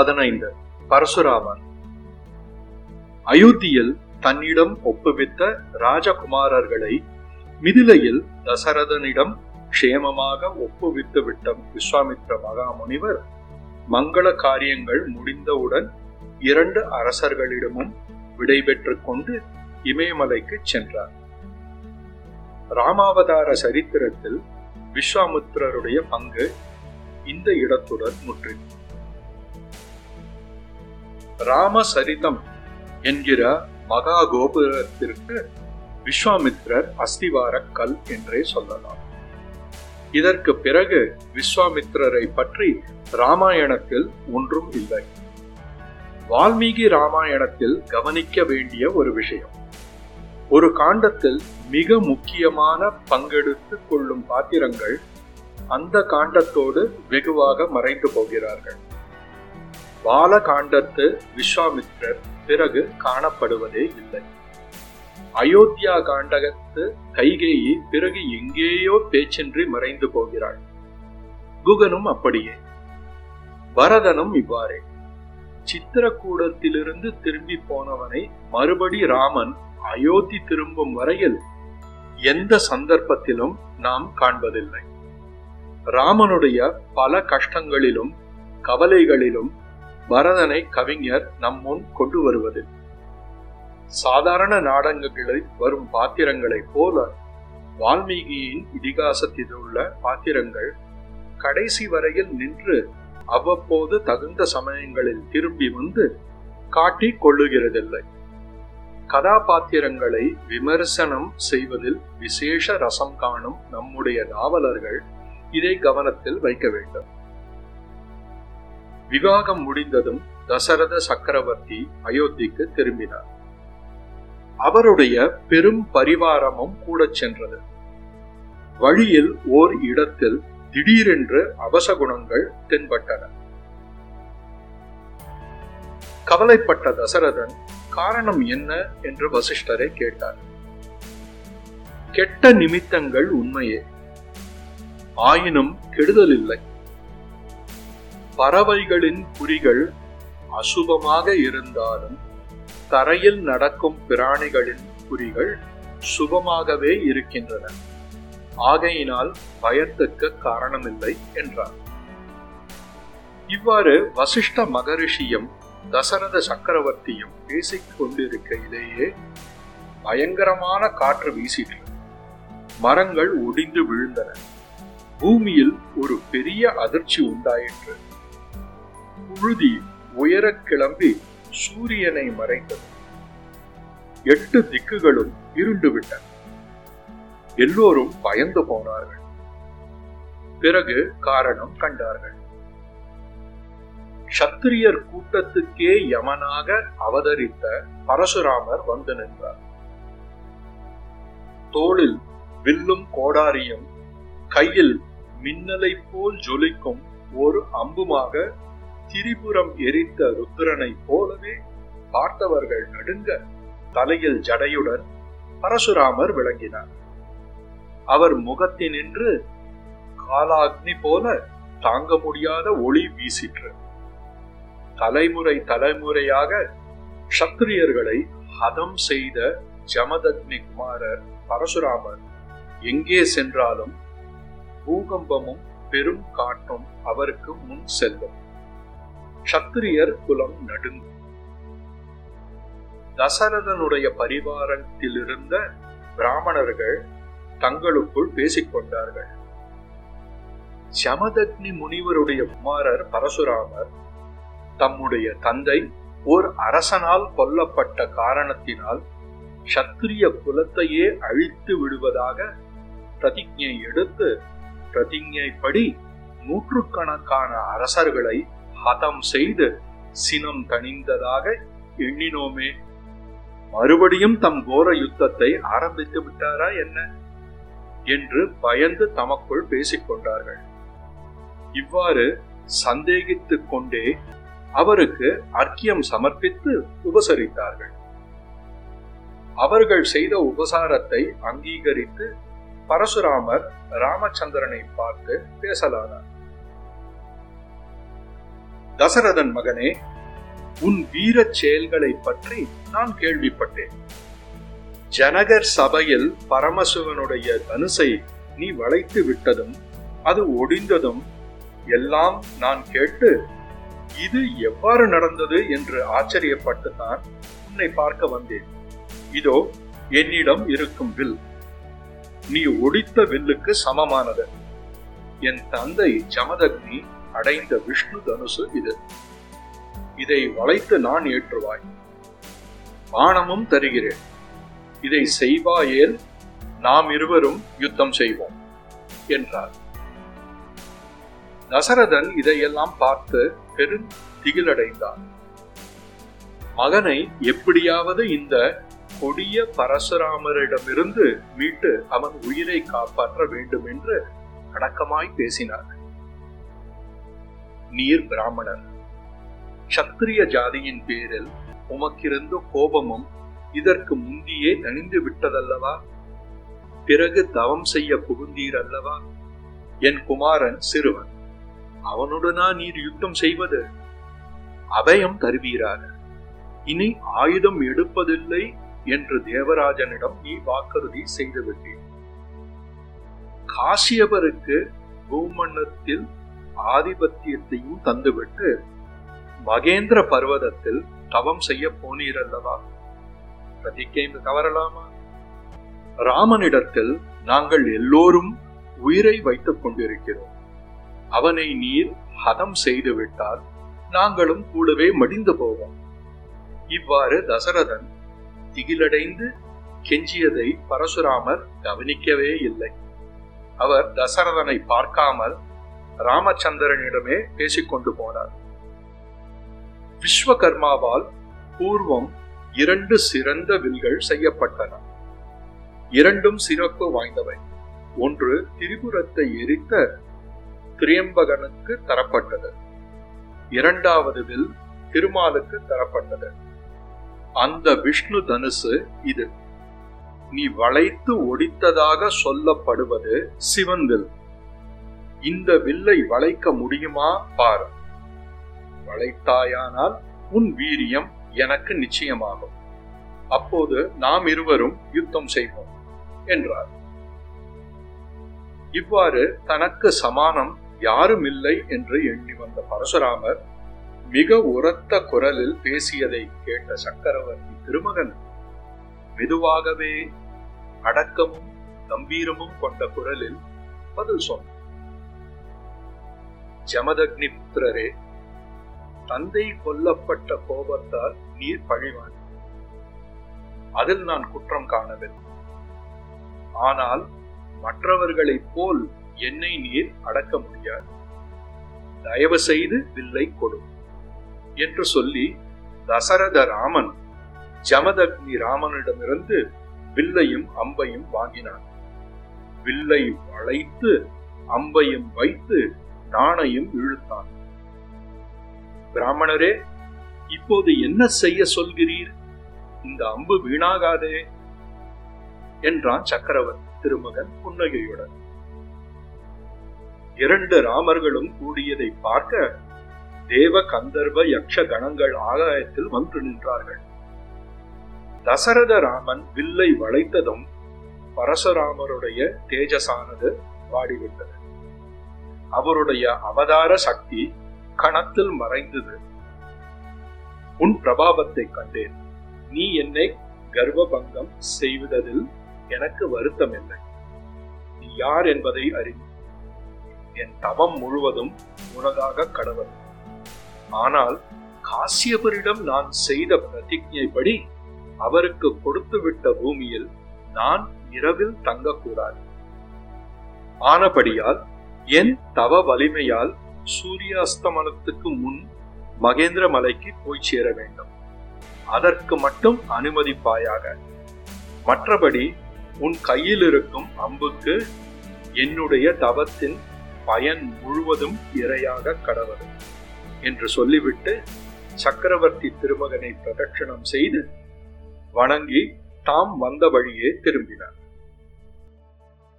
பதினைந்து. பரசுராமர் அயோத்தியில் தன்னிடம் ஒப்புவித்த ராஜகுமாரர்களை மிதிலையில் தசரதனிடம் க்ஷேமமாக ஒப்புவித்து விட்ட விஸ்வாமித்ர மகாமுனிவர் மங்கள காரியங்கள் முடிந்தவுடன் இரண்டு அரசர்களிடமும் விடைபெற்று கொண்டு இமயமலைக்கு சென்றார். ராமாவதார சரித்திரத்தில் விஸ்வாமித்திரருடைய பங்கு இந்த இடத்துடன் முற்றி ராமசரிதம் என்கிற மகா கோபுரத்திற்கு விஸ்வாமித்ரர் அஸ்திவார கல் என்றே சொல்லலாம். இதற்கு பிறகு விஸ்வாமித்ரரை பற்றி ராமாயணத்தில் ஒன்றும் இல்லை. வால்மீகி ராமாயணத்தில் கவனிக்க வேண்டிய ஒரு விஷயம். ஒரு காண்டத்தில் மிக முக்கியமான பங்கெடுத்துக் கொள்ளும் பாத்திரங்கள் அந்த காண்டத்தோடு வெகுவாக மறைந்து போகிறார்கள். பால காண்டத்து விஸ்வாமித்ரர் பிறகு காணப்படுவதே இல்லை. அயோத்தியா காண்டகத்து கைகேயி பிறகு எங்கேயோ பேச்சின்றி மறைந்து போகிறாள். குகனும் அப்படியே. பரதனும் இவ்வாறே. சித்திரக்கூடத்திலிருந்து திரும்பி போனவனை மறுபடி ராமன் அயோத்தி திரும்பும் வரையில் எந்த சந்தர்ப்பத்திலும் நாம் காண்பதில்லை. ராமனுடைய பல கஷ்டங்களிலும் கவலைகளிலும் பரதனை கவிஞர் நம் முன் கொண்டு வருவது. சாதாரண நாடகங்களில் வரும் பாத்திரங்களைப் போல வால்மீகியின் இதிகாசத்தில் உள்ள பாத்திரங்கள் கடைசி வரையில் நின்று அவ்வப்போது தகுந்த சமயங்களில் திரும்பி வந்து காட்டிக் கொள்ளுகிறதில்லை. கதாபாத்திரங்களை விமர்சனம் செய்வதில் விசேஷ ரசம் காணும் நம்முடைய நாவலர்கள் இதை கவனத்தில் வைக்க வேண்டும். விவாகம் முடிந்ததும் தசரத சக்கரவர்த்தி அயோத்திக்கு திரும்பினார். அவருடைய பெரும் பரிவாரமும் கூட சென்றது. வழியில் ஓர் இடத்தில் திடீரென்று அவசகுணங்கள் தென்பட்டன. கவலைப்பட்ட தசரதன் காரணம் என்ன? என்று வசிஷ்டரை கேட்டார். கெட்ட நிமித்தங்கள் உண்மையே. ஆயினும் கெடுதல் இல்லை. பறவைகளின் குறிகள் அசுபமாக இருந்தாலும் தரையில் நடக்கும் பிராணிகளின் குறிகள் சுபமாகவே இருக்கின்றன. ஆகையினால் பயத்துக்கு காரணமில்லை என்றார். இவ்வாறு வசிஷ்ட மகரிஷியும் தசரத சக்கரவர்த்தியும் பேசிக் கொண்டிருக்கையிலேயே பயங்கரமான காற்று வீசிற்று. மரங்கள் ஒடிந்து விழுந்தன. பூமியில் ஒரு பெரிய அதிர்ச்சி உண்டாயிற்று. புழுதி உயரக் கிளம்பி சூரியனை மறைந்தது. எட்டு திக்குகளும் இருண்டுவிட்டன. எல்லோரும் பயந்து போனார்கள். பிறகு காரணம் கண்டார்கள். சத்திரியர் கூட்டத்துக்கே யமனாக அவதரித்த பரசுராமர் வந்து நின்றார். தோளில் வில்லும் கோடாரியும் கையில் மின்னலை போல் ஜொலிக்கும் ஒரு அம்புமாக திரிபுரம் எரிந்த ருத்ரனை போலவே பார்த்தவர்கள் நடுங்க தலையில் ஜடையுடன் பரசுராமர் விளங்கினார். அவர் முகத்தினின்று காலாக்னி போல தாங்க முடியாத ஒளி வீசிற்று. தலைமுறை தலைமுறையாக சத்திரியர்களை ஹதம் செய்த ஜமதக்னி குமாரர் பரசுராமர் எங்கே சென்றாலும் பூகம்பமும் பெரும் காட்டும் அவருக்கு முன் செல்லும். சத்திரியர் குலம் நடுங்கும் தசரதனுடைய பரிவாரத்திலிருந்த பிராமணர்கள் தங்களுக்குள் பேசிக் கொண்டார்கள் சமதக்னி முனிவருடைய குமாரர் பரசுராமர் தம்முடைய தந்தை ஓர் அரசனால் கொல்லப்பட்ட காரணத்தினால் சத்திரிய குலத்தையே அழித்து விடுவதாக பிரதிஜை எடுத்து பிரதிஜைப்படி நூற்றுக்கணக்கான அரசர்களை ஹதம் செய்து சினம் தணிந்ததாக எண்ணினோமே. மறுபடியும் தம் கோர யுத்தத்தை ஆரம்பித்து விட்டாரா என்ன? என்று பயந்து தமக்குள் பேசிக்கொண்டார்கள் இவ்வாறு சந்தேகித்துக் கொண்டே அவருக்கு அர்க்கியம் சமர்ப்பித்து உபசரித்தார்கள். அவர்கள் செய்த உபசாரத்தை அங்கீகரித்து பரசுராமர் ராமச்சந்திரனை பார்த்து பேசலானார். தசரதன் மகனே உன் வீரச் செயல்களை பற்றி நான் கேள்விப்பட்டேன். ஜனகர் சபையில் பரமசிவனுடைய தனுசை நீ வளைத்து விட்டதும் அது ஒடிந்ததும் எல்லாம் நான் கேட்டு இது எவ்வாறு நடந்தது என்று ஆச்சரியப்பட்டுதான் உன்னை பார்க்க வந்தேன். இதோ என்னிடம் இருக்கும் வில். நீ ஒடித்த வில்லுக்கு சமமானது. என் தந்தை ஜமதக்னி அடைந்த விஷ்ணு தனுசு இது. இதை வளைத்து நான் ஏற்றுவாய். பானமும் தருகிறேன். இதை செய்வாயேல் நாம் இருவரும் யுத்தம் செய்வோம் என்றார். தசரதன் இதையெல்லாம் பார்த்து பெரும் திகிலடைந்தான். மகனை எப்படியாவது இந்த கொடிய பரசுராமரிடமிருந்து மீட்டு அவன் உயிரை காப்பாற்ற வேண்டும் என்று அடக்கமாய் பேசினார். நீர் பிராமணர். சத்திரிய ஜாதியின் பேரில் உமக்கிருந்த கோபமும் இதற்கு முந்தியே தணிந்து விட்டதல்லவா? பிறகு தவம் செய்ய புகுந்தீர் அல்லவா? என் குமாரன் சிறுவன் அவனுடனா நீர் யுத்தம் செய்வது? அபயம் தருவீராக. இனி ஆயுதம் எடுப்பதில்லை என்று தேவராஜனிடம் நீ வாக்குறுதி செய்துவிட்டேன் காசியபருக்கு பூமண்டத்தில் ஆதிபத்தியத்தையும் தந்துவிட்டு மகேந்திர பர்வதத்தில் தவம் செய்ய போனீர் அல்லவா பிரதிக்கை தவறலாமா ராமனிடத்தில் நாங்கள் எல்லோரும் உயிரை வைத்துக் கொண்டிருக்கிறோம். அவனை நீர் ஹதம் செய்து விட்டால் நாங்களும் கூடவே மடிந்து போவோம். இவ்வாறு தசரதன் திகிலடைந்து கெஞ்சியதை பரசுராமர் கவனிக்கவே இல்லை. அவர் தசரதனை பார்க்காமல் ராமச்சந்திரனிடமே பேசிக்கொண்டு போனார். விஸ்வகர்மாவால் பூர்வம் இரண்டு சிறந்த வில்கள் செய்யப்பட்டன. இரண்டும் சிறப்பு வாய்ந்தவை. ஒன்று திரிபுரத்தை எரித்த திரியம்பகனுக்கு தரப்பட்டது. இரண்டாவது வில் திருமாலுக்கு தரப்பட்டது. அந்த விஷ்ணு தனுசு இது. நீ வளைத்து ஒடித்ததாக சொல்லப்படுவது சிவன் வில். இந்த வில்லை வளைக்க முடியுமா? பார். வளைத்தாயானால் உன் வீரியம் எனக்கு நிச்சயமாகும். அப்போது நாம் இருவரும் யுத்தம் செய்வோம் என்றார். இவ்வாறு தனக்கு சமானம் யாரும் இல்லை என்று எண்ணி வந்த பரசுராமர் மிக உரத்த குரலில் பேசியதை கேட்ட சக்கரவர்த்தி திருமகன் மெதுவாகவே அடக்கமும் கம்பீரமும் கொண்ட குரலில் பதில் சொன்னார். ஜமதக்னி புத்திரரே தந்தை கொல்லப்பட்ட கோபத்தால் நீர் பழிவான் அதில் நான் குற்றம் காணவில்லை. ஆனால் மற்றவர்களைப் போல் என்னை நீர் அடக்க முடியாது. தயவு செய்து வில்லை கொடு என்று சொல்லி தசரத ராமன் ஜமதக்னி ராமனிடமிருந்து வில்லையும் அம்பையும் வாங்கினான். வில்லை வளைத்து அம்பையும் வைத்து நாணையும் இழுத்தான். பிராமணரே இப்போது என்ன செய்ய சொல்கிறீர்? இந்த அம்பு வீணாகாதே என்றான் சக்கரவர்த்தி திருமகன் புன்னகையுடன். இரண்டு ராமர்களும் கூடியதை பார்க்க தேவ கந்தர்வ யக்ஷ கணங்கள் ஆகாயத்தில் வந்து நின்றார்கள். தசரத ராமன் வில்லை வளைத்ததும் பரசுராமருடைய தேஜசானது வாடிவிட்டது. அவருடைய அவதார சக்தி கணத்தில் மறைந்தது. உன் பிரபாவத்தை கண்டேன். நீ என்னை கர்வபங்கம் செய்வதில் எனக்கு வருத்தம் இல்லை நீ யார் என்பதை அறிந்து என் தவம் முழுவதும் உனதாக கடவுள். ஆனால் காசியபரிடம் நான் செய்த பிரதிஜைப்படி அவருக்கு கொடுத்துவிட்ட பூமியில் நான் இரவில் தங்கக்கூடாது. ஆனபடியால் என் தவ வலிமையால் சூரியாஸ்தமனத்துக்கு முன் மகேந்திர மலைக்கு போய் சேர வேண்டும். அதற்கு மட்டும் அனுமதிப்பாயாக. மற்றபடி உன் கையில் இருக்கும் அம்புக்கு என்னுடைய தவத்தின் பயன் முழுவதும் இரையாக கடவது என்று சொல்லிவிட்டு சக்கரவர்த்தி திருமகனை பிரதட்சணம் செய்து வணங்கி தாம் வந்த வழியே திரும்பினார்.